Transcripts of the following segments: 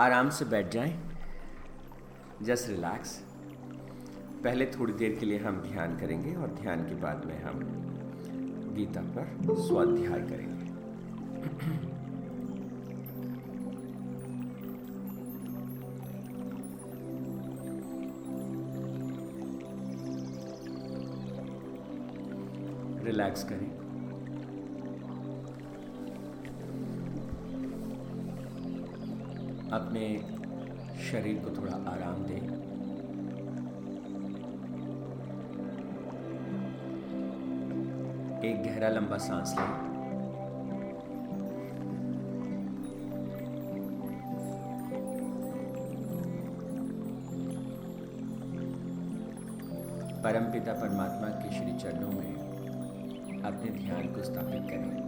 आराम से बैठ जाएँ। जस्ट रिलैक्स पहले थोड़ी देर के लिए हम ध्यान करेंगे और ध्यान के बाद में हम गीता पर स्वाध्याय करेंगे। रिलैक्स करें। अपने शरीर को थोड़ा आराम दें। एक गहरा लंबा सांस लें। परमपिता परमात्मा के श्री चरणों में अपने ध्यान को स्थापित करें।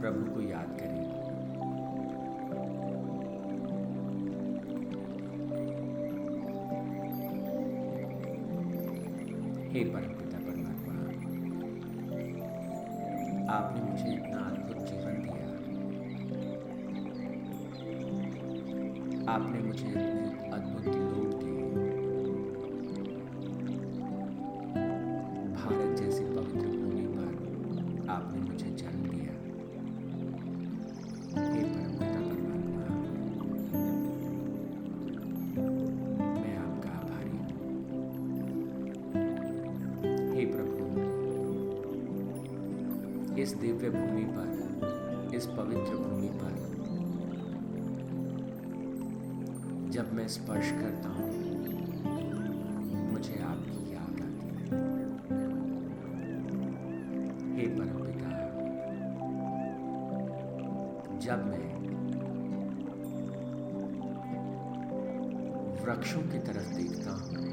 प्रभु को याद करें। हे परम पिता परमात्मा, आपने मुझे इतना अद्भुत जीवन दिया। आपने मुझे इतने अद्भुत लोग इस दिव्य भूमि पर, इस पवित्र भूमि पर। जब मैं स्पर्श करता हूँ, मुझे आपकी याद आती है। हे परमपिता, जब मैं वृक्षों की तरफ़ देखता हूँ,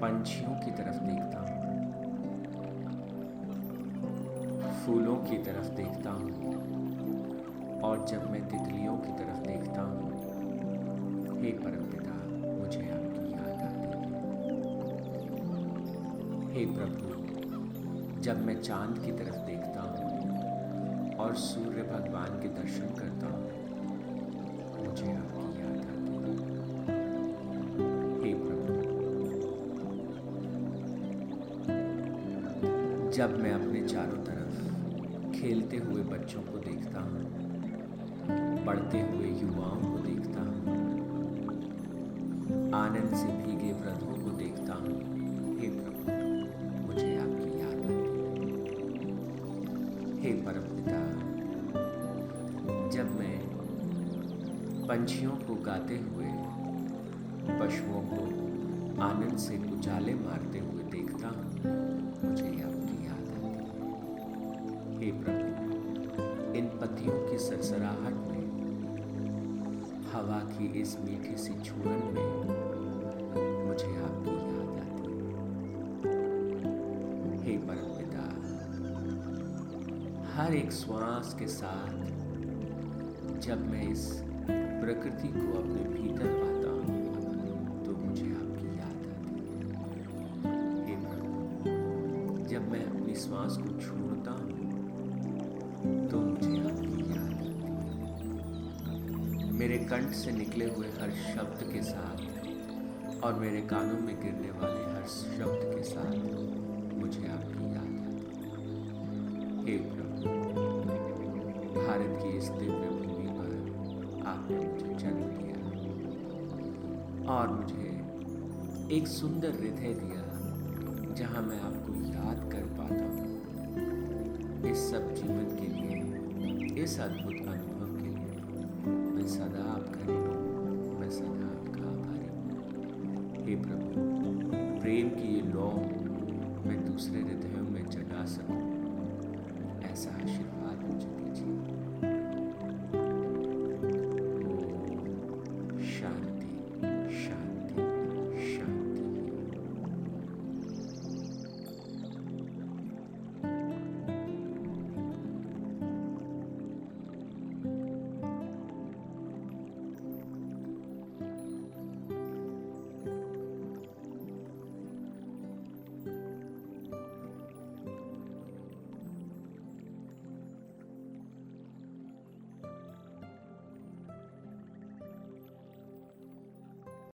पंछियों की तरफ़ देखता हूँ फूलों की तरफ़ देखता हूँ और जब मैं तितलियों की तरफ़ देखता हूँ, हे परमपिता, मुझे आपकी याद आती है। हे प्रभु, जब मैं चाँद की तरफ़ देखता हूँ और सूर्य भगवान के दर्शन करता हूँ, मुझे आपकी याद आती है। हे प्रभु, जब मैं अपने चारों तरफ़ खेलते हुए बच्चों को देखता हूँ बढ़ते हुए युवाओं को देखता हूँ, आनंद से भीगे वृद्धों को देखता हूँ। हे प्रभु, मुझे आपकी याद आती हे परम पिता जब मैं पंछियों को गाते हुए, पशुओं को आनंद से कुचाले मारते हुए देखता हूँ की सरसराहट में, हवा की इस मीठी सी छुड़न में मुझे आपकी याद आती। हे परम पिता हर एक श्वास के साथ जब मैं इस प्रकृति को अपने भीतर पाता हूँ तो मुझे आपकी याद आती है। हे जब मैं अपनी श्वास को छोड़ता हूँ तो मेरे कंठ से निकले हुए हर शब्द के साथ और मेरे कानों में गिरने वाले हर शब्द के साथ मुझे आपकी याद आती हे प्रभु, भारत की इस दिव्य भूमि पर आपने मुझे जन्म दिया और मुझे एक सुंदर हृदय दिया जहाँ मैं आपको याद कर पाता हूँ। इस सब जीवन के लिए इस अद्भुत अनुभव मैं सदा आपका ऋण मैं सदा आपका आभारी हूँ। हे प्रभु, प्रेम की ये लौ मैं दूसरे हृदयों में जगा सकूँ, ऐसा आशीर्वाद मुझे